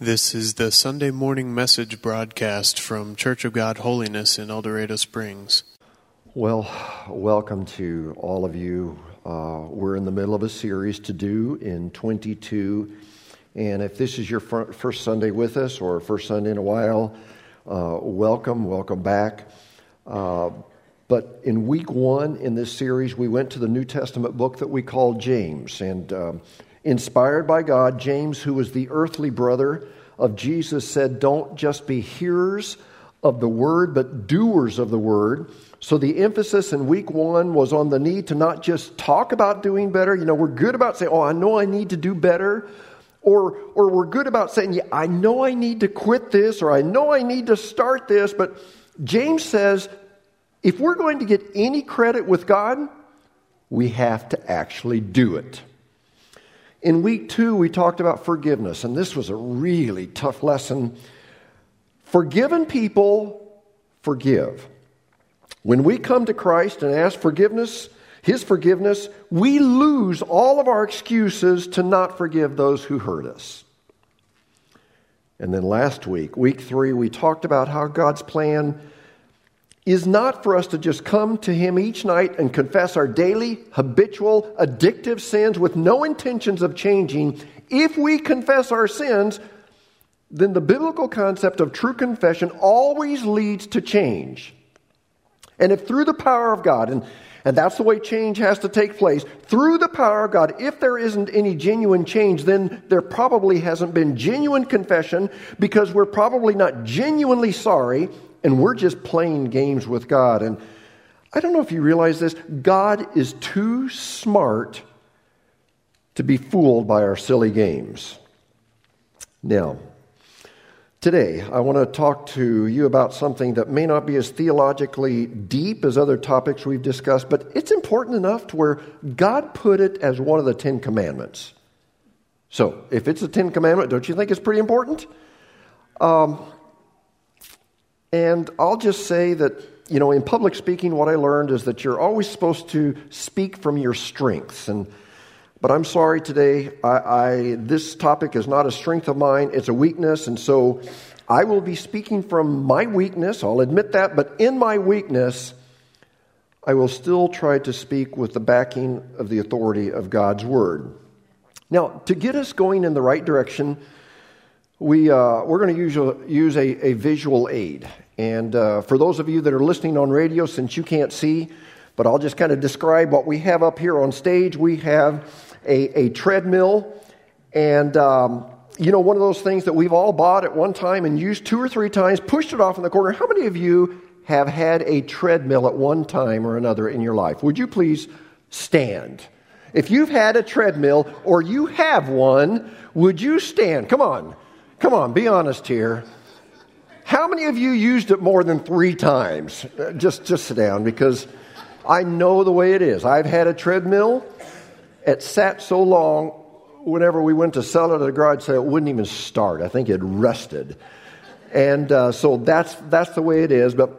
This is the Sunday morning message broadcast from Church of God Holiness in El Dorado Springs. Well, welcome to all of you. Uh, we're in the middle of a series to do in 22. And if this is your fir- first Sunday with us or first Sunday in a while, uh, welcome, welcome back. Uh, but in week one in this series, we went to the New Testament book that we call James. And um, inspired by God, James, who was the earthly brother of Jesus, said, Don't just be hearers of the word, but doers of the word. So the emphasis in week one was on the need to not just talk about doing better. You know, we're good about saying, Oh, I know I need to do better. Or, or we're good about saying, Yeah, I know I need to quit this, or I know I need to start this. But James says, if we're going to get any credit with God, we have to actually do it. In week two, we talked about forgiveness, and this was a really tough lesson. Forgiven people forgive. When we come to Christ and ask forgiveness, His forgiveness, we lose all of our excuses to not forgive those who hurt us. And then last week, week three, we talked about how God's plan is not for us to just come to Him each night and confess our daily, habitual, addictive sins with no intentions of changing. If we confess our sins, then the biblical concept of true confession always leads to change. And if through the power of God, and, and that's the way change has to take place, through the power of God, if there isn't any genuine change, then there probably hasn't been genuine confession because we're probably not genuinely sorry and we're just playing games with God. And I don't know if you realize this God is too smart to be fooled by our silly games. Now, today I want to talk to you about something that may not be as theologically deep as other topics we've discussed, but it's important enough to where God put it as one of the Ten Commandments. So, if it's a Ten Commandment, don't you think it's pretty important? Um, and I'll just say that, you know, in public speaking, what I learned is that you're always supposed to speak from your strengths. And, but I'm sorry today, I, I, this topic is not a strength of mine, it's a weakness. And so I will be speaking from my weakness, I'll admit that, but in my weakness, I will still try to speak with the backing of the authority of God's Word. Now, to get us going in the right direction, we, uh, we're going to use, a, use a, a visual aid. And uh, for those of you that are listening on radio, since you can't see, but I'll just kind of describe what we have up here on stage. We have a, a treadmill, and um, you know, one of those things that we've all bought at one time and used two or three times, pushed it off in the corner. How many of you have had a treadmill at one time or another in your life? Would you please stand? If you've had a treadmill or you have one, would you stand? Come on. Come on, be honest here. How many of you used it more than three times? Uh, just, just sit down because I know the way it is. I've had a treadmill. It sat so long, whenever we went to sell it at a garage sale, it wouldn't even start. I think it rusted. And uh, so that's, that's the way it is. But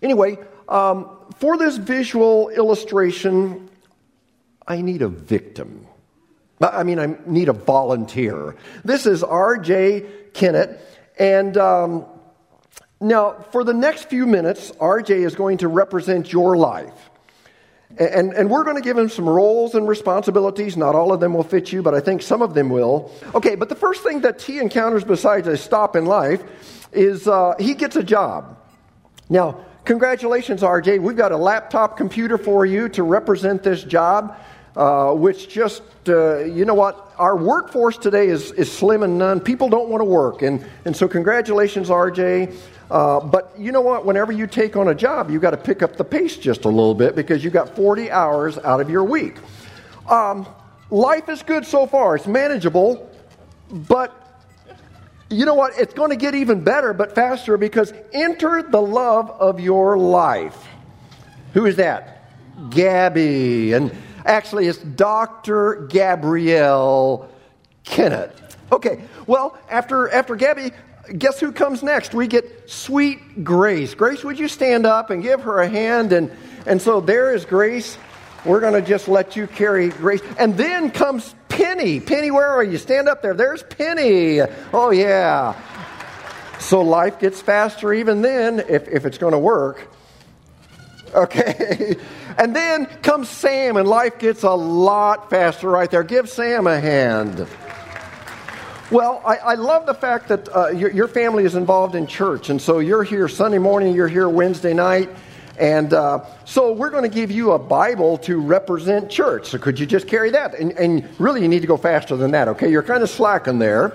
anyway, um, for this visual illustration, I need a victim. I mean, I need a volunteer. This is R.J. Kennett. And um, now, for the next few minutes, RJ is going to represent your life. And, and we're going to give him some roles and responsibilities. Not all of them will fit you, but I think some of them will. Okay, but the first thing that he encounters besides a stop in life is uh, he gets a job. Now, congratulations, RJ. We've got a laptop computer for you to represent this job uh, which just, uh, you know what, our workforce today is, is slim and none. People don't want to work. And, and so, congratulations, RJ. Uh, but you know what? Whenever you take on a job, you've got to pick up the pace just a little bit because you've got 40 hours out of your week. Um, life is good so far, it's manageable, but you know what? It's going to get even better, but faster because enter the love of your life. Who is that? Gabby. And Actually, it's Dr. Gabrielle Kennett. Okay, well, after, after Gabby, guess who comes next? We get sweet Grace. Grace, would you stand up and give her a hand? And, and so there is Grace. We're going to just let you carry Grace. And then comes Penny. Penny, where are you? Stand up there. There's Penny. Oh, yeah. So life gets faster even then if, if it's going to work. Okay. And then comes Sam, and life gets a lot faster right there. Give Sam a hand. Well, I, I love the fact that uh, your, your, family is involved in church. And so you're here Sunday morning, you're here Wednesday night. And uh, so we're going to give you a Bible to represent church. So could you just carry that? And, and really, you need to go faster than that, okay? You're kind of slacking there.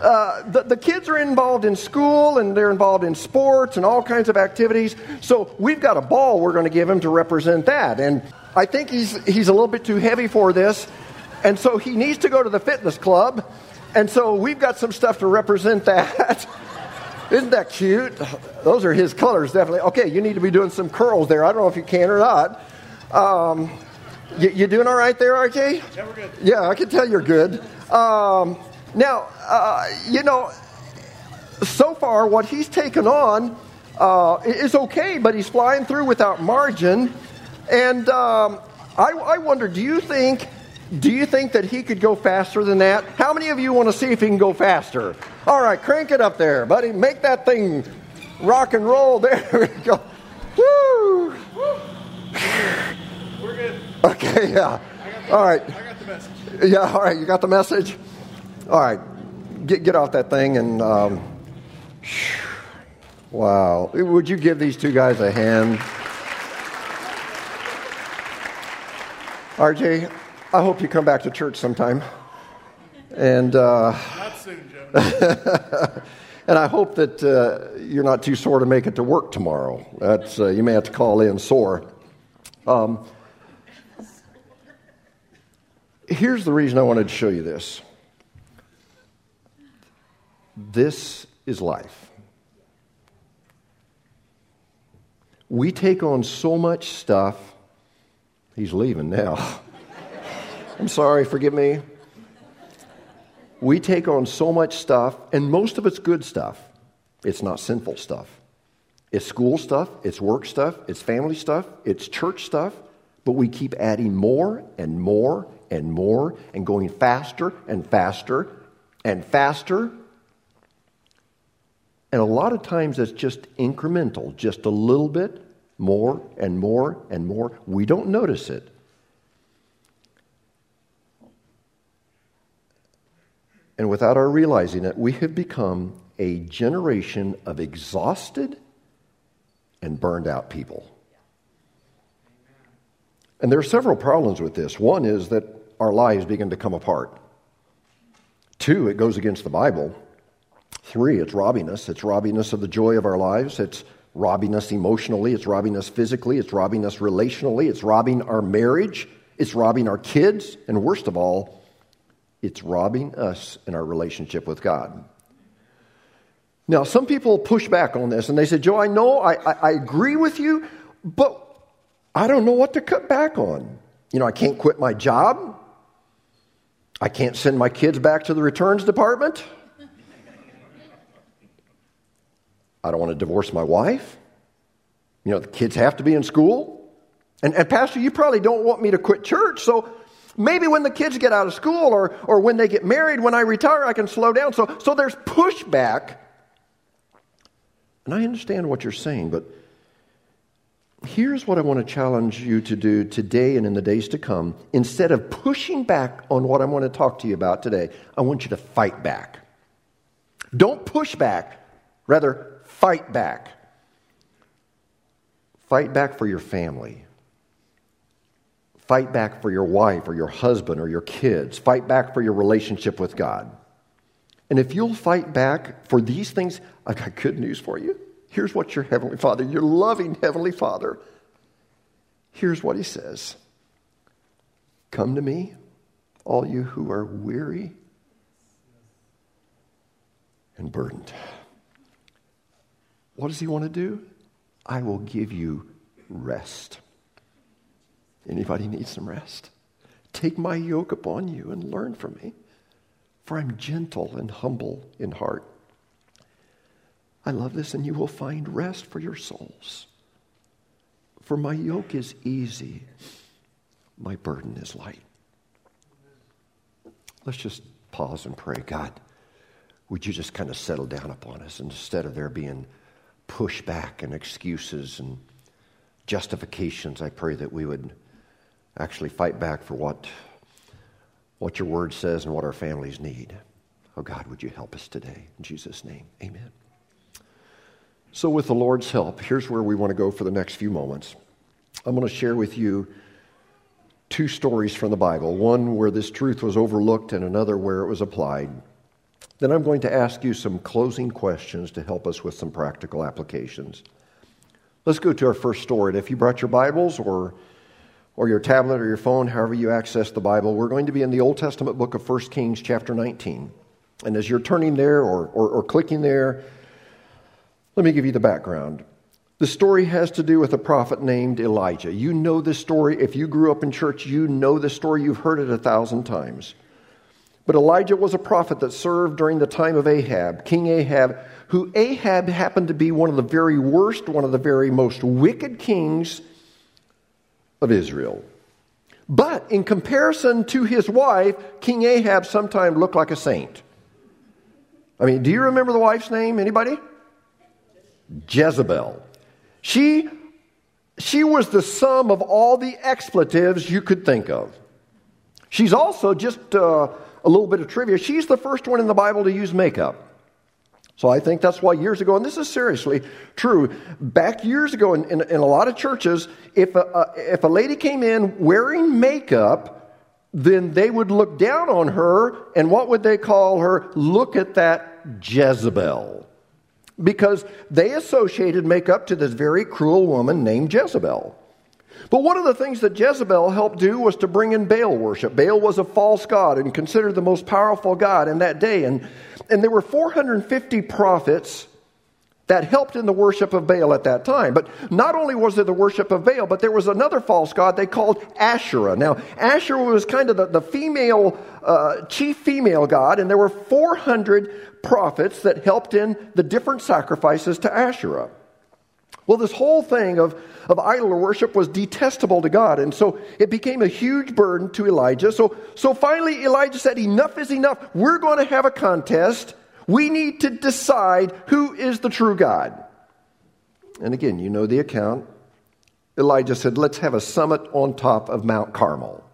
Uh, the, the kids are involved in school and they're involved in sports and all kinds of activities. So we've got a ball we're going to give him to represent that. And I think he's, he's a little bit too heavy for this. And so he needs to go to the fitness club. And so we've got some stuff to represent that. Isn't that cute? Those are his colors, definitely. Okay, you need to be doing some curls there. I don't know if you can or not. Um, you, you, doing all right there, RJ? Yeah, we're good. Yeah, I can tell you're good. Um, now, uh, you know, so far what he's taken on uh, is okay, but he's flying through without margin. And um, I, I wonder, do you think do you think that he could go faster than that? How many of you want to see if he can go faster? All right, crank it up there, buddy. Make that thing rock and roll. There we go. Woo! We're good. Okay, yeah. All right. I got the message. Yeah, all right. You got the message? All right, get, get off that thing and. Um, wow. Would you give these two guys a hand? RJ, I hope you come back to church sometime. And. Uh, not soon, Joe. and I hope that uh, you're not too sore to make it to work tomorrow. That's, uh, you may have to call in sore. Um, here's the reason I wanted to show you this. This is life. We take on so much stuff. He's leaving now. I'm sorry, forgive me. We take on so much stuff, and most of it's good stuff. It's not sinful stuff. It's school stuff, it's work stuff, it's family stuff, it's church stuff, but we keep adding more and more and more and going faster and faster and faster and a lot of times it's just incremental, just a little bit more and more and more. We don't notice it. And without our realizing it, we have become a generation of exhausted and burned out people. And there are several problems with this. One is that our lives begin to come apart. Two, it goes against the Bible. Three, it's robbing us. It's robbing us of the joy of our lives. It's robbing us emotionally. It's robbing us physically. It's robbing us relationally. It's robbing our marriage. It's robbing our kids. And worst of all, it's robbing us in our relationship with God. Now, some people push back on this and they say, Joe, I know, I, I, I agree with you, but I don't know what to cut back on. You know, I can't quit my job. I can't send my kids back to the returns department. I don't want to divorce my wife. You know, the kids have to be in school. And, and Pastor, you probably don't want me to quit church, so maybe when the kids get out of school or, or when they get married, when I retire, I can slow down. So, so there's pushback. And I understand what you're saying, but here's what I want to challenge you to do today and in the days to come. Instead of pushing back on what I want to talk to you about today, I want you to fight back. Don't push back, rather, Fight back. Fight back for your family. Fight back for your wife or your husband or your kids. Fight back for your relationship with God. And if you'll fight back for these things, I've got good news for you. Here's what your Heavenly Father, your loving Heavenly Father, here's what He says Come to me, all you who are weary and burdened. What does he want to do? I will give you rest. Anybody need some rest? Take my yoke upon you and learn from me, for I'm gentle and humble in heart. I love this, and you will find rest for your souls. For my yoke is easy, my burden is light. let's just pause and pray. God, would you just kind of settle down upon us instead of there being pushback and excuses and justifications? I pray that we would actually fight back for what, what your word says and what our families need. Oh God, would you help us today? In Jesus' name, amen. So, with the Lord's help, here's where we want to go for the next few moments. I'm going to share with you two stories from the Bible one where this truth was overlooked, and another where it was applied. Then I'm going to ask you some closing questions to help us with some practical applications. Let's go to our first story. And if you brought your Bibles or, or your tablet or your phone, however you access the Bible, we're going to be in the Old Testament book of 1 Kings, chapter 19. And as you're turning there or, or, or clicking there, let me give you the background. The story has to do with a prophet named Elijah. You know this story. If you grew up in church, you know this story. You've heard it a thousand times. But Elijah was a prophet that served during the time of Ahab, King Ahab, who Ahab happened to be one of the very worst, one of the very most wicked kings of Israel. But in comparison to his wife, King Ahab sometimes looked like a saint. I mean, do you remember the wife's name? Anybody? Jezebel. She, she was the sum of all the expletives you could think of. She's also, just uh, a little bit of trivia, she's the first one in the Bible to use makeup. So I think that's why years ago, and this is seriously true, back years ago in, in, in a lot of churches, if a, if a lady came in wearing makeup, then they would look down on her, and what would they call her? Look at that Jezebel because they associated makeup to this very cruel woman named Jezebel. But one of the things that Jezebel helped do was to bring in Baal worship. Baal was a false god and considered the most powerful god in that day. And, and there were 450 prophets that helped in the worship of Baal at that time. But not only was there the worship of Baal, but there was another false god they called Asherah. Now, Asherah was kind of the, the female, uh, chief female god, and there were 400 prophets that helped in the different sacrifices to Asherah. Well, this whole thing of, of idol worship was detestable to God, and so it became a huge burden to Elijah. So, so finally, Elijah said, Enough is enough. We're going to have a contest. We need to decide who is the true God. And again, you know the account. Elijah said, Let's have a summit on top of Mount Carmel.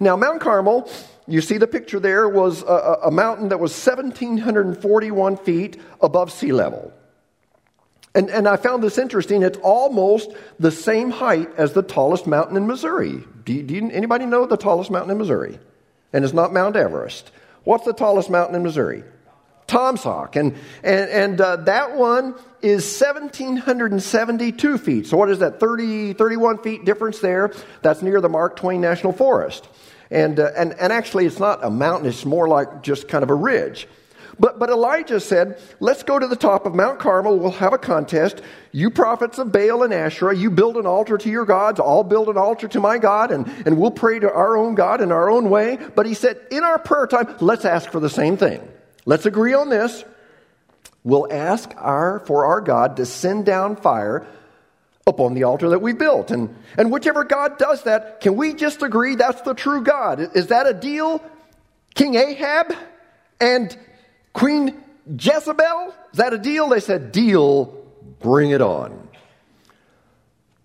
Now, Mount Carmel you see the picture there was a, a, mountain that was 1,741 feet above sea level. And, and I found this interesting. It's almost the same height as the tallest mountain in Missouri. Do, you, do you, anybody know the tallest mountain in Missouri? And it's not Mount Everest. What's the tallest mountain in Missouri? Taum Sauk. And, and, and uh, that one is 1,772 feet. So what is that, 30, 31 feet difference there? That's near the Mark Twain National Forest. And, uh, and, and actually, it's not a mountain, it's more like just kind of a ridge. But, but Elijah said, Let's go to the top of Mount Carmel. We'll have a contest. You prophets of Baal and Asherah, you build an altar to your gods. I'll build an altar to my God, and, and we'll pray to our own God in our own way. But he said, In our prayer time, let's ask for the same thing. Let's agree on this. We'll ask our, for our God to send down fire upon the altar that we built. And, and whichever God does that, can we just agree that's the true God? Is that a deal? King Ahab and Queen Jezebel? Is that a deal? They said, deal, bring it on.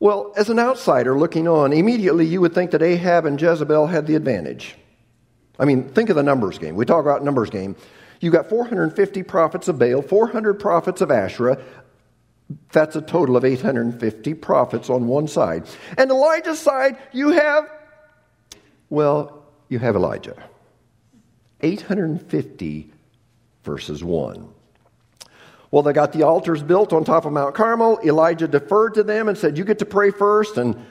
Well, as an outsider looking on, immediately you would think that Ahab and Jezebel had the advantage. I mean, think of the numbers game. We talk about numbers game. You got 450 prophets of Baal, 400 prophets of Asherah, that's a total of 850 prophets on one side. And Elijah's side, you have, well, you have Elijah. 850 verses 1. Well, they got the altars built on top of Mount Carmel. Elijah deferred to them and said, You get to pray first. And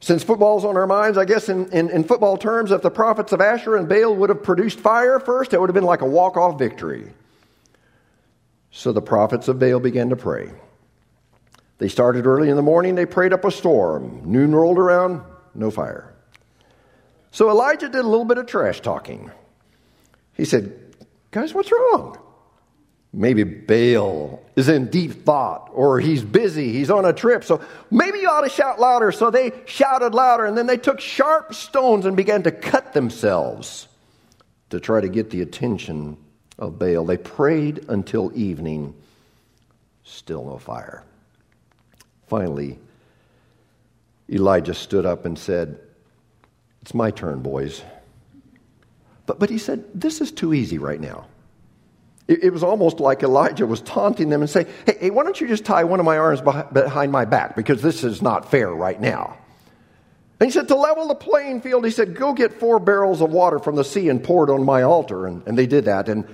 since football's on our minds, I guess in, in, in football terms, if the prophets of Asher and Baal would have produced fire first, it would have been like a walk off victory. So the prophets of Baal began to pray. They started early in the morning, they prayed up a storm. Noon rolled around, no fire. So Elijah did a little bit of trash talking. He said, Guys, what's wrong? Maybe Baal is in deep thought, or he's busy, he's on a trip, so maybe you ought to shout louder. So they shouted louder, and then they took sharp stones and began to cut themselves. to try to get the attention of Baal. They prayed until evening, still no fire. Finally, Elijah stood up and said, It's my turn, boys. But, but he said, This is too easy right now. It, it was almost like Elijah was taunting them and saying, hey, hey, why don't you just tie one of my arms behind my back because this is not fair right now. And he said, To level the playing field, he said, Go get four barrels of water from the sea and pour it on my altar. And, and they did that. And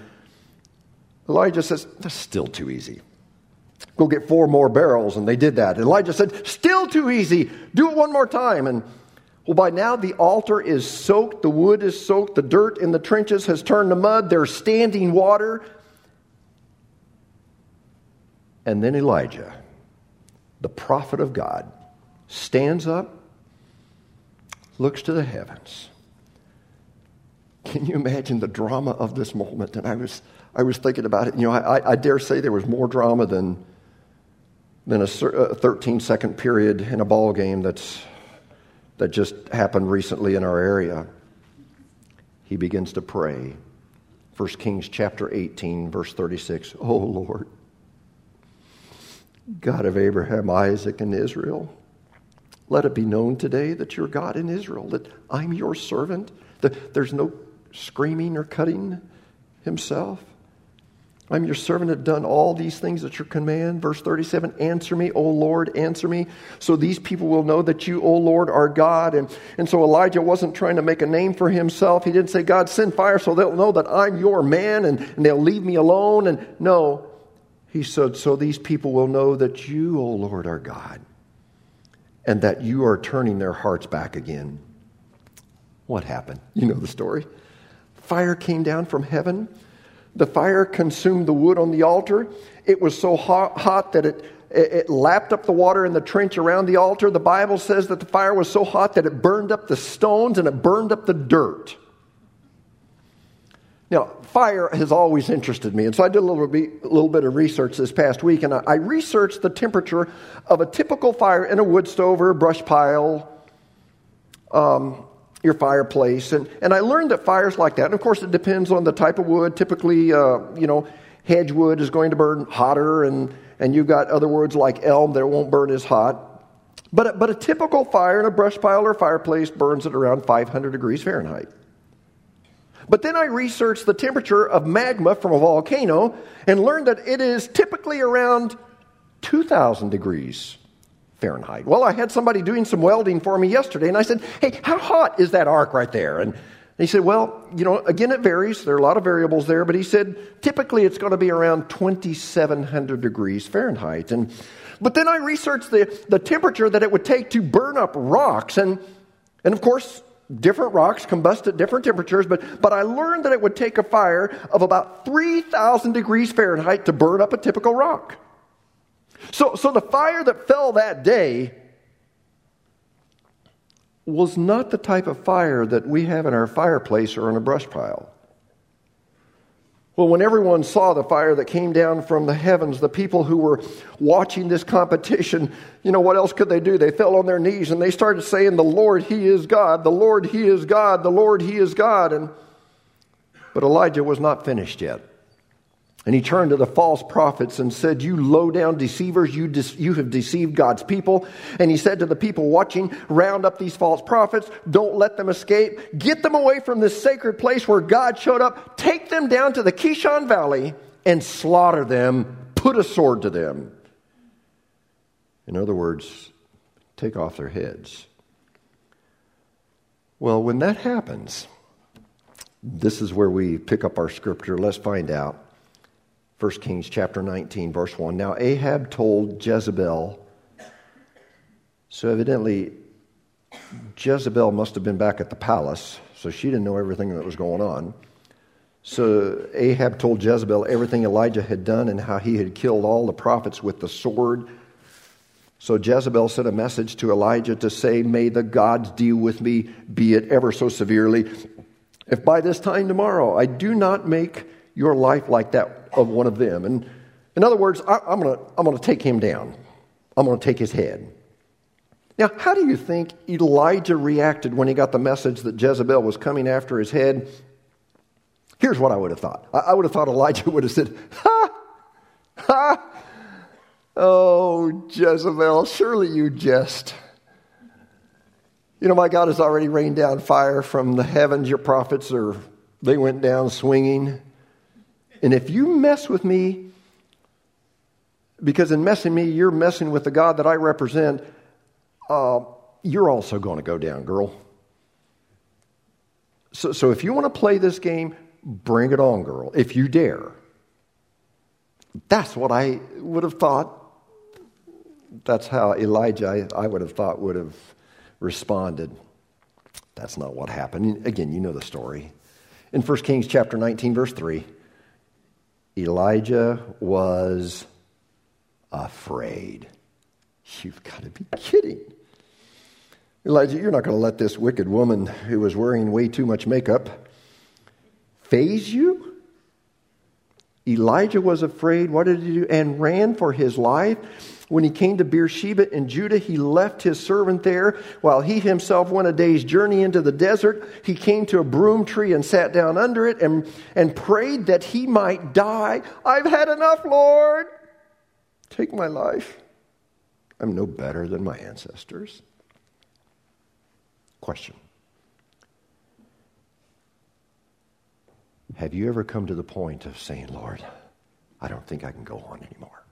Elijah says, That's still too easy. Go get four more barrels. And they did that. And Elijah said, Still too easy. Do it one more time. And well, by now the altar is soaked, the wood is soaked, the dirt in the trenches has turned to mud, there's standing water. And then Elijah, the prophet of God, stands up, looks to the heavens. Can you imagine the drama of this moment? And I was, I was thinking about it. You know, I, I dare say there was more drama than, than a 13 second period in a ball game that's, that just happened recently in our area. He begins to pray. 1 Kings chapter 18, verse 36. Oh Lord, God of Abraham, Isaac, and Israel. Let it be known today that you're God in Israel, that I'm your servant, that there's no screaming or cutting himself. I'm your servant, have done all these things at your command. Verse 37 Answer me, O Lord, answer me, so these people will know that you, O Lord, are God. And, and so Elijah wasn't trying to make a name for himself. He didn't say, God, send fire so they'll know that I'm your man and, and they'll leave me alone. And no, he said, So these people will know that you, O Lord, are God, and that you are turning their hearts back again. What happened? You know the story. Fire came down from heaven. The fire consumed the wood on the altar. It was so hot, hot that it, it lapped up the water in the trench around the altar. The Bible says that the fire was so hot that it burned up the stones and it burned up the dirt. Now, fire has always interested me, and so I did a little bit, a little bit of research this past week, and I, I researched the temperature of a typical fire in a wood stove or a brush pile, um, your fireplace, and, and I learned that fires like that, and of course it depends on the type of wood. Typically, uh, you know, hedgewood is going to burn hotter, and, and you've got other woods like elm that won't burn as hot. But, but a typical fire in a brush pile or fireplace burns at around 500 degrees Fahrenheit. But then I researched the temperature of magma from a volcano and learned that it is typically around 2,000 degrees Fahrenheit. Well, I had somebody doing some welding for me yesterday, and I said, Hey, how hot is that arc right there? And he said, Well, you know, again, it varies. There are a lot of variables there, but he said, typically it's going to be around 2,700 degrees Fahrenheit. And, but then I researched the, the temperature that it would take to burn up rocks. And, and of course, different rocks combust at different temperatures, but, but I learned that it would take a fire of about 3,000 degrees Fahrenheit to burn up a typical rock. So, so the fire that fell that day was not the type of fire that we have in our fireplace or in a brush pile. Well, when everyone saw the fire that came down from the heavens, the people who were watching this competition, you know, what else could they do? They fell on their knees and they started saying, The Lord, He is God. The Lord, He is God. The Lord, He is God. And, but Elijah was not finished yet. And he turned to the false prophets and said, You low down deceivers, you, de- you have deceived God's people. And he said to the people watching, Round up these false prophets, don't let them escape. Get them away from this sacred place where God showed up. Take them down to the Kishon Valley and slaughter them. Put a sword to them. In other words, take off their heads. Well, when that happens, this is where we pick up our scripture. Let's find out. 1 Kings chapter 19, verse 1. Now Ahab told Jezebel, so evidently Jezebel must have been back at the palace, so she didn't know everything that was going on. So Ahab told Jezebel everything Elijah had done and how he had killed all the prophets with the sword. So Jezebel sent a message to Elijah to say, May the gods deal with me, be it ever so severely, if by this time tomorrow I do not make your life like that of one of them. And in other words, I, am going to I'm going to take him down. I'm going to take his head. Now, how do you think Elijah reacted when he got the message that Jezebel was coming after his head? Here's what I would have thought I, I would have thought Elijah would have said, Ha! Ha! Oh, Jezebel, surely you jest. You know, my God has already rained down fire from the heavens. Your prophets are, they went down swinging. And if you mess with me, because in messing me, you're messing with the God that I represent, uh, you're also going to go down, girl. So, so if you want to play this game, bring it on, girl, if you dare. That's what I would have thought. That's how Elijah, I, I would have thought, would have responded. That's not what happened. Again, you know the story. In 1 Kings chapter 19, verse 3, Elijah was afraid. You've got to be kidding. Elijah, you're not going to let this wicked woman who was wearing way too much makeup faze you? Elijah was afraid. What did he do? And ran for his life. When he came to Beersheba in Judah, he left his servant there while he himself went a day's journey into the desert. He came to a broom tree and sat down under it and, and prayed that he might die. I've had enough, Lord. Take my life. I'm no better than my ancestors. Question Have you ever come to the point of saying, Lord, I don't think I can go on anymore?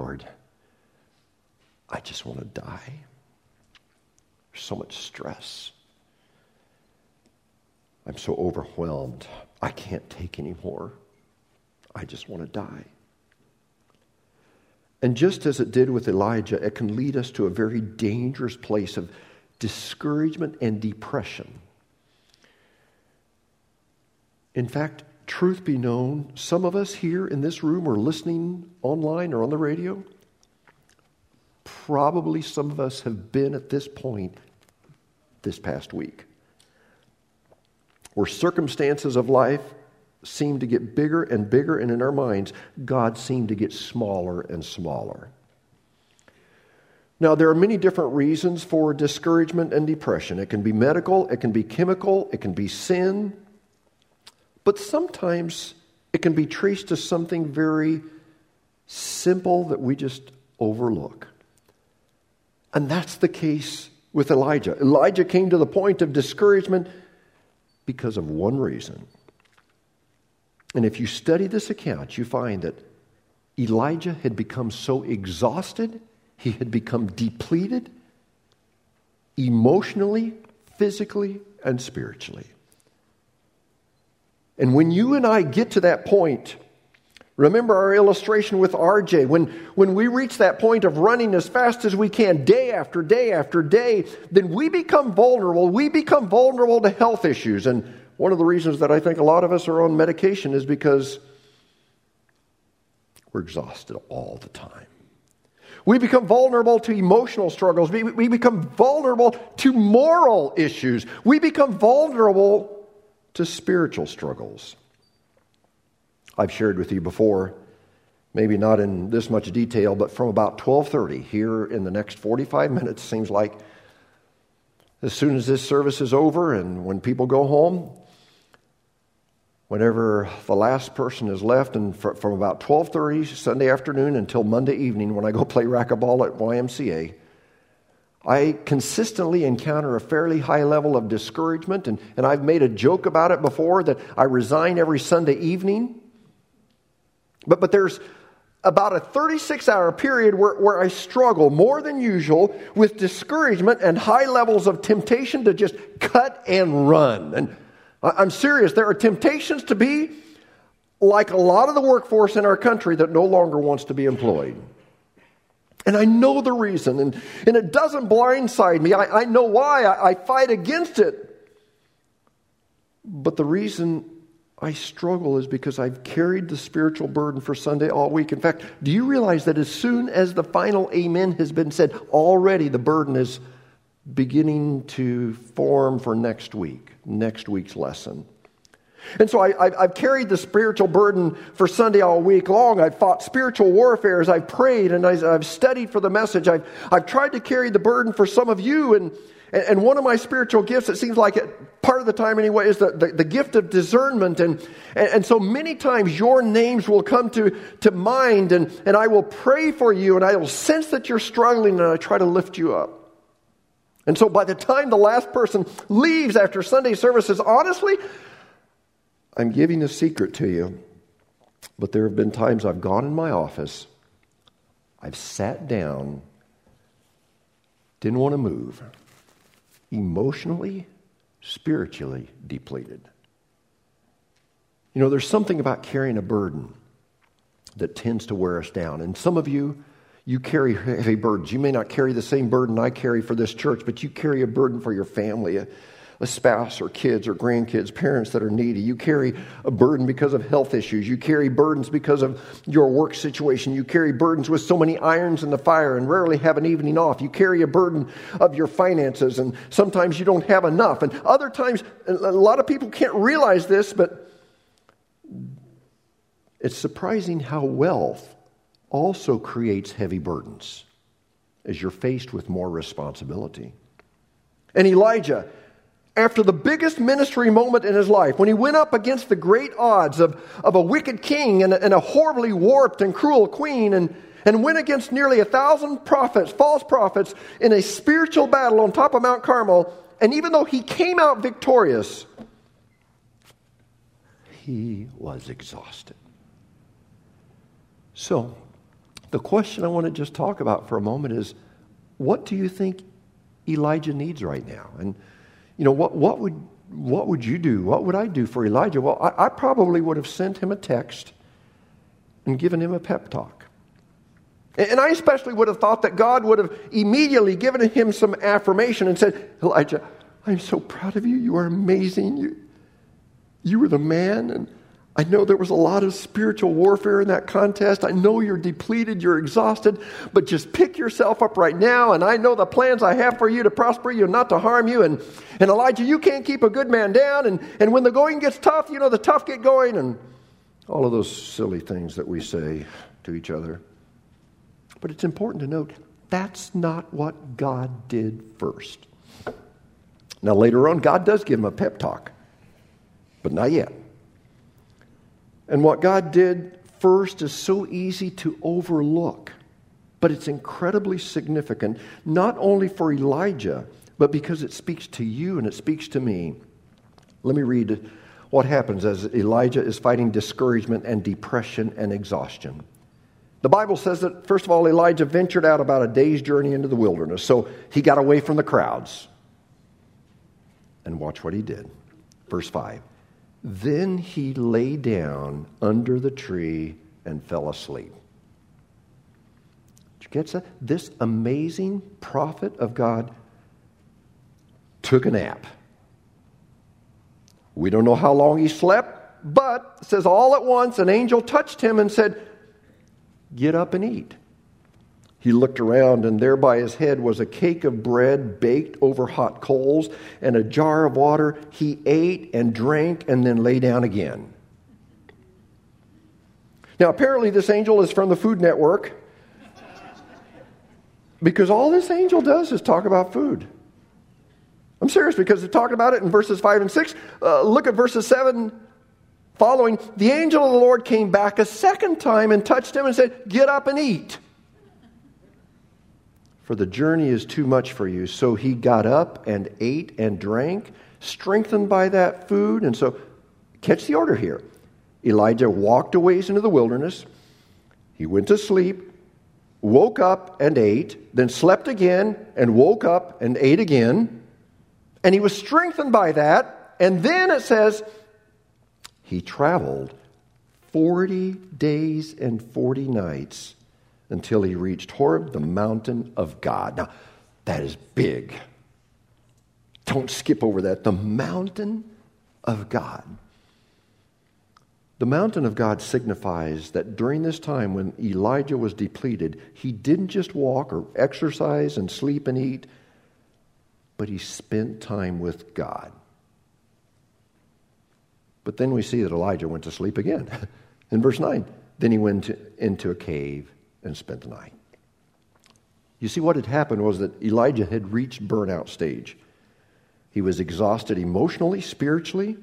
Lord, I just want to die. There's so much stress. I'm so overwhelmed. I can't take any more. I just want to die. And just as it did with Elijah, it can lead us to a very dangerous place of discouragement and depression. In fact, truth be known, some of us here in this room or listening online or on the radio, probably some of us have been at this point this past week where circumstances of life seem to get bigger and bigger, and in our minds, God seemed to get smaller and smaller. Now, there are many different reasons for discouragement and depression. It can be medical, it can be chemical, it can be sin, but sometimes it can be traced to something very simple that we just overlook. And that's the case with Elijah. Elijah came to the point of discouragement because of one reason and if you study this account, you find that Elijah had become so exhausted, he had become depleted emotionally, physically, and spiritually. And when you and I get to that point, remember our illustration with RJ, when, when we reach that point of running as fast as we can day after day after day, then we become vulnerable. We become vulnerable to health issues. And one of the reasons that I think a lot of us are on medication is because we're exhausted all the time. We become vulnerable to emotional struggles. We, we become vulnerable to moral issues. We become vulnerable to spiritual struggles. I've shared with you before, maybe not in this much detail, but from about 12:30 here in the next 45 minutes seems like as soon as this service is over and when people go home, whenever the last person is left and from about 12.30 sunday afternoon until monday evening when i go play racquetball at ymca i consistently encounter a fairly high level of discouragement and, and i've made a joke about it before that i resign every sunday evening but, but there's about a 36 hour period where, where I struggle more than usual with discouragement and high levels of temptation to just cut and run. And I'm serious. There are temptations to be like a lot of the workforce in our country that no longer wants to be employed. And I know the reason, and, and it doesn't blindside me. I, I know why. I, I fight against it. But the reason I struggle is because I've carried the spiritual burden for Sunday all week. In fact, do you realize that as soon as the final amen has been said, already the burden is beginning to form for next week, next week's lesson. And so I, have carried the spiritual burden for Sunday all week long. I've fought spiritual warfare as I've prayed and I've studied for the message. I've, I've tried to carry the burden for some of you. And, And, one of my spiritual gifts, it seems like it, part of the time anyway, is the, the, the gift of discernment. And, and, and, so many times your names will come to, to mind, and, and I will pray for you, and I will sense that you're struggling, and I try to lift you up. And so by the time the last person leaves after Sunday services, honestly, I'm giving a secret to you. But there have been times I've gone in my office, I've sat down, didn't want to move, emotionally, spiritually depleted. You know, there's something about carrying a burden that tends to wear us down. And some of you, you carry heavy burdens. You may not carry the same burden I carry for this church, but you carry a burden for your family, spouse or kids or grandkids, parents that are needy. You carry a burden because of health issues. You carry burdens because of your work situation. You carry burdens with so many irons in the fire and rarely have an evening off. You carry a burden of your finances, and sometimes you don't have enough. And other times, a lot of people can't realize this, but it's surprising how wealth also creates heavy burdens as you're faced with more responsibility. And Elijah, after the biggest ministry moment in his life, when he went up against the great odds of, of a wicked king and a, and a horribly warped and cruel queen, and, and went against nearly a thousand prophets, false prophets, in a spiritual battle on top of Mount Carmel, and even though he came out victorious, he was exhausted. So, the question I want to just talk about for a moment is what do you think Elijah needs right now? And you know, what, what, would, what would you do? What would I do for Elijah? Well, I, I probably would have sent him a text and given him a pep talk. And I especially would have thought that God would have immediately given him some affirmation and said, Elijah, I'm so proud of you. You are amazing. You, you were the man. And I know there was a lot of spiritual warfare in that contest. I know you're depleted, you're exhausted, but just pick yourself up right now. And I know the plans I have for you to prosper you and not to harm you. And, and Elijah, you can't keep a good man down. And, and when the going gets tough, you know, the tough get going. And all of those silly things that we say to each other. But it's important to note that's not what God did first. Now, later on, God does give him a pep talk, but not yet. And what God did first is so easy to overlook, but it's incredibly significant, not only for Elijah, but because it speaks to you and it speaks to me. Let me read what happens as Elijah is fighting discouragement and depression and exhaustion. The Bible says that, first of all, Elijah ventured out about a day's journey into the wilderness, so he got away from the crowds. And watch what he did. Verse 5 then he lay down under the tree and fell asleep. Did you catch that? This amazing prophet of God took a nap. We don't know how long he slept, but says all at once an angel touched him and said, Get up and eat. He looked around, and there by his head was a cake of bread baked over hot coals and a jar of water. He ate and drank and then lay down again. Now, apparently, this angel is from the Food Network because all this angel does is talk about food. I'm serious because they're talking about it in verses 5 and 6. Uh, look at verses 7 following. The angel of the Lord came back a second time and touched him and said, Get up and eat for the journey is too much for you. So he got up and ate and drank, strengthened by that food. And so, catch the order here. Elijah walked a ways into the wilderness. He went to sleep, woke up and ate, then slept again and woke up and ate again. And he was strengthened by that. And then it says, he traveled 40 days and 40 nights until he reached Horeb, the mountain of God. Now, that is big. Don't skip over that. The mountain of God. The mountain of God signifies that during this time when Elijah was depleted, he didn't just walk or exercise and sleep and eat, but he spent time with God. But then we see that Elijah went to sleep again. In verse 9, then he went into a cave and spent the night. You see, what had happened was that Elijah had reached burnout stage. He was exhausted emotionally, spiritually.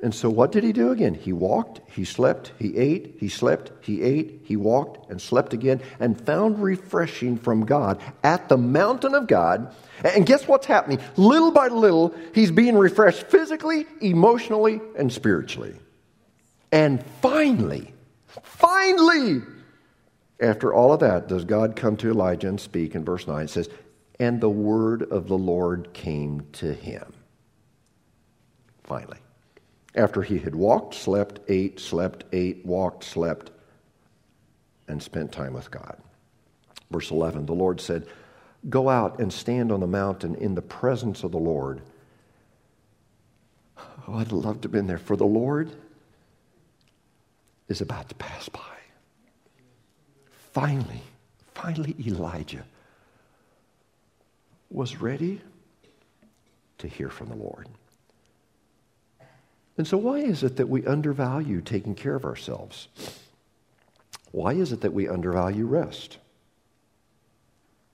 And so, what did he do again? He walked, he slept, he ate, he slept, he ate, he walked, and slept again, and found refreshing from God at the mountain of God. And guess what's happening? Little by little, he's being refreshed physically, emotionally, and spiritually. And finally, finally, after all of that, does God come to Elijah and speak in verse 9? It says, And the word of the Lord came to him. Finally. After he had walked, slept, ate, slept, ate, walked, slept, and spent time with God. Verse 11 The Lord said, Go out and stand on the mountain in the presence of the Lord. Oh, I'd love to have been there, for the Lord is about to pass by. Finally, finally, Elijah was ready to hear from the Lord. And so, why is it that we undervalue taking care of ourselves? Why is it that we undervalue rest?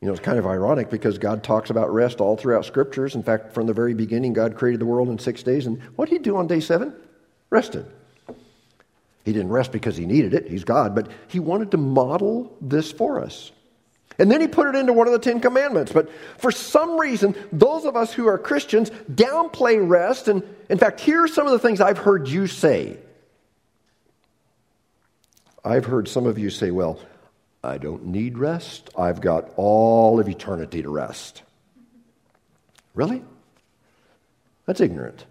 You know, it's kind of ironic because God talks about rest all throughout scriptures. In fact, from the very beginning, God created the world in six days. And what did he do on day seven? Rested. He didn't rest because he needed it, he's God, but he wanted to model this for us. And then he put it into one of the Ten Commandments. But for some reason, those of us who are Christians downplay rest. And in fact, here are some of the things I've heard you say. I've heard some of you say, well, I don't need rest. I've got all of eternity to rest. Really? That's ignorant.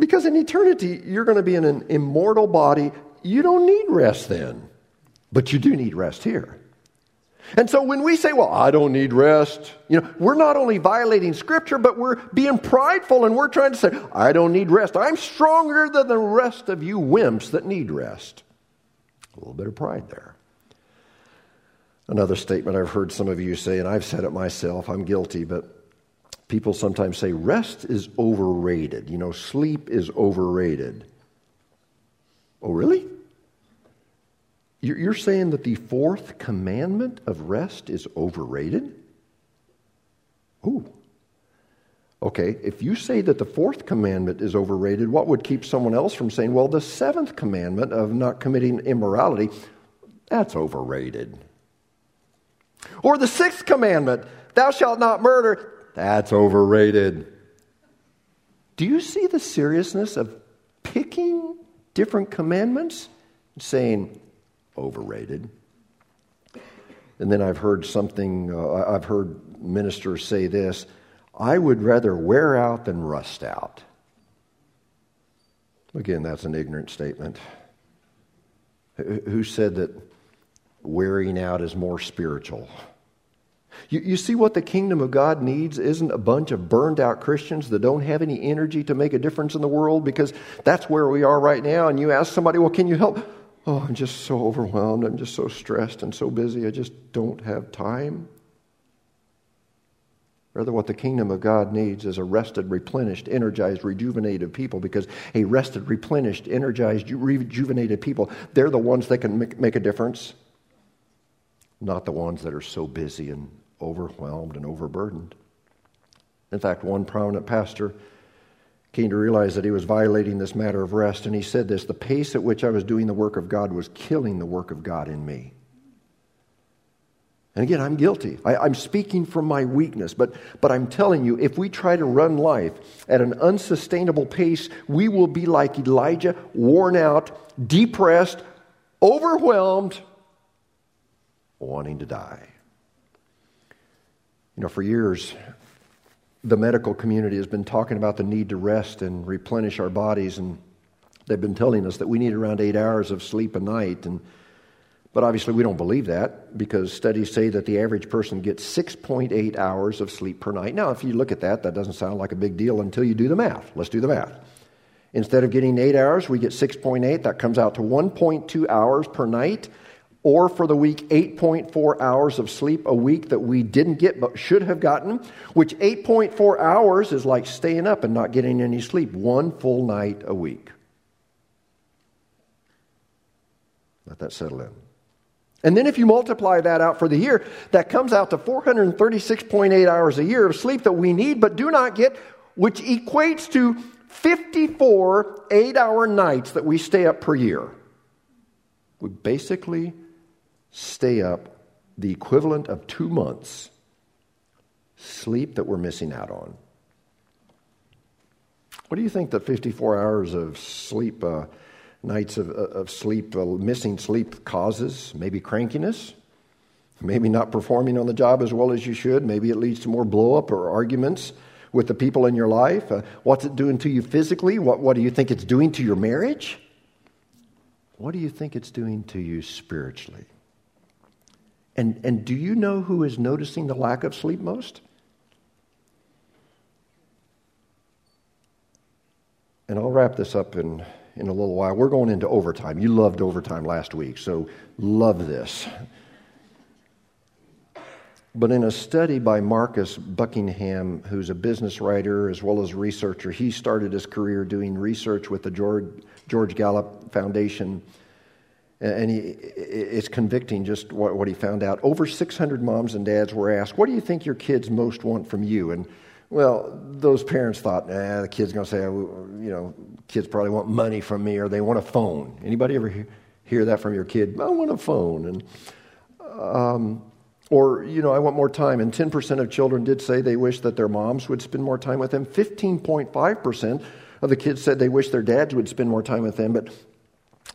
Because in eternity, you're going to be in an immortal body. You don't need rest then. But you do need rest here. And so when we say, well, I don't need rest, you know, we're not only violating scripture, but we're being prideful and we're trying to say, I don't need rest. I'm stronger than the rest of you wimps that need rest. A little bit of pride there. Another statement I've heard some of you say, and I've said it myself, I'm guilty, but people sometimes say rest is overrated. You know, sleep is overrated. Oh, really? You're saying that the fourth commandment of rest is overrated? Ooh. Okay, if you say that the fourth commandment is overrated, what would keep someone else from saying, well, the seventh commandment of not committing immorality, that's overrated? Or the sixth commandment, thou shalt not murder, that's overrated. Do you see the seriousness of picking different commandments and saying, overrated. And then I've heard something, uh, I've heard ministers say this I would rather wear out than rust out. Again, that's an ignorant statement. Who said that wearing out is more spiritual? You, you, see what the kingdom of God needs isn't a bunch of burned out Christians that don't have any energy to make a difference in the world because that's where we are right now. And you ask somebody, well, can you help? Oh, I'm just so overwhelmed. I'm just so stressed and so busy. I just don't have time. Rather, what the kingdom of God needs is a rested, replenished, energized, rejuvenated people because a rested, replenished, energized, rejuvenated people, they're the ones that can make a difference, not the ones that are so busy and overwhelmed and overburdened. In fact, one prominent pastor came to realize that he was violating this matter of rest. And he said this the pace at which I was doing the work of God was killing the work of God in me. And again, I'm guilty. I, am speaking from my weakness, but, but I'm telling you, if we try to run life at an unsustainable pace, we will be like Elijah, worn out, depressed, overwhelmed, wanting to die. You know, for years, the medical community has been talking about the need to rest and replenish our bodies, and they've been telling us that we need around eight hours of sleep a night. And, but obviously, we don't believe that because studies say that the average person gets 6.8 hours of sleep per night. Now, if you look at that, that doesn't sound like a big deal until you do the math. Let's do the math. Instead of getting eight hours, we get 6.8. That comes out to 1.2 hours per night or for the week 8.4 hours of sleep a week that we didn't get but should have gotten, which 8.4 hours is like staying up and not getting any sleep one full night a week. Let that settle in. And then if you multiply that out for the year, that comes out to 436.8 hours a year of sleep that we need but do not get, which equates to 54 eight hour nights that we stay up per year. We basically stay up the equivalent of two months sleep that we're missing out on. What do you think that 54 hours of sleep, uh, nights of, uh, of sleep, uh, missing sleep causes? Maybe crankiness? Maybe not performing on the job as well as you should? Maybe it leads to more blow up or arguments with the people in your life? Uh, what's it doing to you physically? What, what do you think it's doing to your marriage? What do you think it's doing to you spiritually? And, and do you know who is noticing the lack of sleep most? And I'll wrap this up in, in a little while. We're going into overtime. You loved overtime last week, so love this. But in a study by Marcus Buckingham, who's a business writer as well as researcher, he started his career doing research with the George, George Gallup Foundation. And he, it's convicting just what, what he found out. Over 600 moms and dads were asked, What do you think your kids most want from you? And well, those parents thought, nah, the kid's going to say, you know, kids probably want money from me or they want a phone. Anybody ever hear, hear that from your kid? I want a phone. And um, or, you know, I want more time. And 10% of children did say they wish that their moms would spend more time with them. 15.5% of the kids said they wish their dads would spend more time with them. But,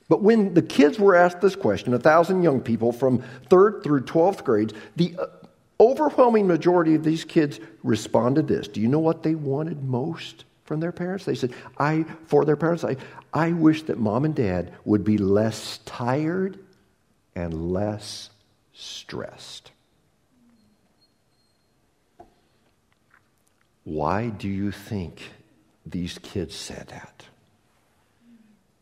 but when the kids were asked this question, a thousand young people from third through 12th grades, the uh, overwhelming majority of these kids responded this. Do you know what they wanted most from their parents? They said, I, for their parents, I, I wish that mom and dad would be less tired and less stressed. Why do you think these kids said that?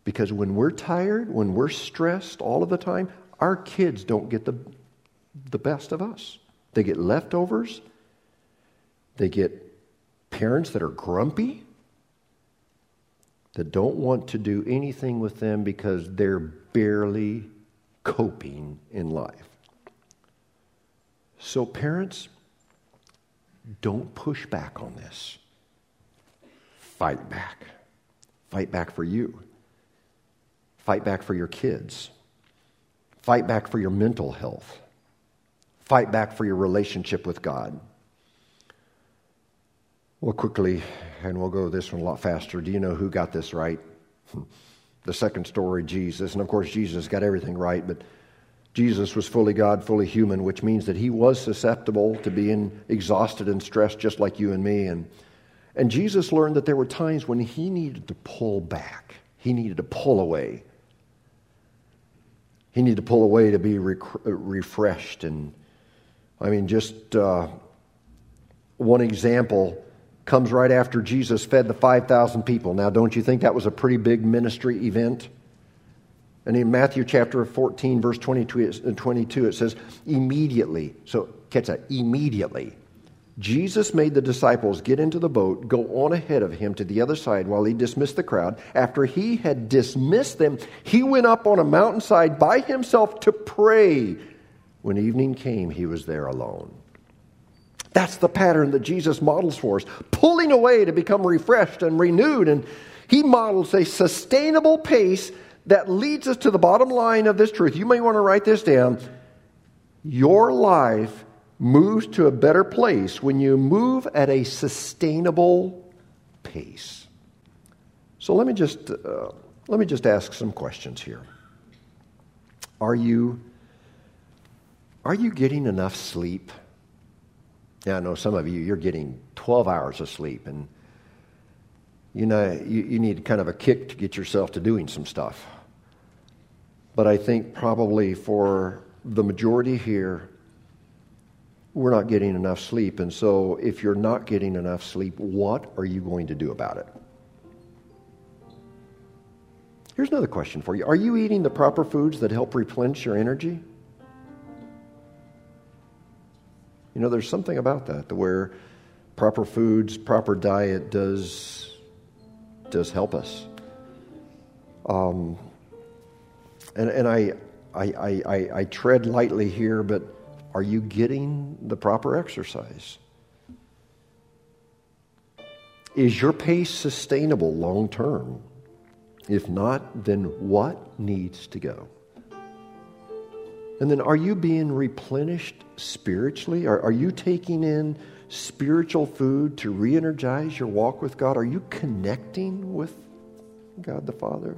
Because when we're tired, when we're stressed all of the time, our kids don't get the, the best of us. They get leftovers, they get parents that are grumpy, that don't want to do anything with them because they're barely coping in life. So, parents, don't push back on this. Fight back. Fight back for you. Fight back for your kids. Fight back for your mental health. Fight back for your relationship with God. Well, quickly, and we'll go this one a lot faster. Do you know who got this right? The second story, Jesus. And of course, Jesus got everything right, but Jesus was fully God, fully human, which means that he was susceptible to being exhausted and stressed just like you and me. And, and Jesus learned that there were times when he needed to pull back, he needed to pull away. He needed to pull away to be rec- refreshed. And I mean, just uh, one example comes right after Jesus fed the 5,000 people. Now, don't you think that was a pretty big ministry event? And in Matthew chapter 14, verse 22, 22, it says, immediately. So catch that, immediately. Jesus made the disciples get into the boat, go on ahead of him to the other side while he dismissed the crowd. After he had dismissed them, he went up on a mountainside by himself to pray. When evening came, he was there alone. That's the pattern that Jesus models for us, pulling away to become refreshed and renewed. And he models a sustainable pace that leads us to the bottom line of this truth. You may want to write this down. Your life moves to a better place when you move at a sustainable pace. So let me just uh, let me just ask some questions here. Are you are you getting enough sleep? Yeah, I know some of you you're getting 12 hours of sleep and you know you, you need kind of a kick to get yourself to doing some stuff. But I think probably for the majority here, we're not getting enough sleep. And so, if you're not getting enough sleep, what are you going to do about it? Here's another question for you Are you eating the proper foods that help replenish your energy? You know, there's something about that, where proper foods, proper diet does, does help us. Um, and, and I, I, I, I, I tread lightly here, but are you getting the proper exercise? Is your pace sustainable long term? If not, then what needs to go? And then are you being replenished spiritually? Are, are you taking in spiritual food to re energize your walk with God? Are you connecting with God the Father?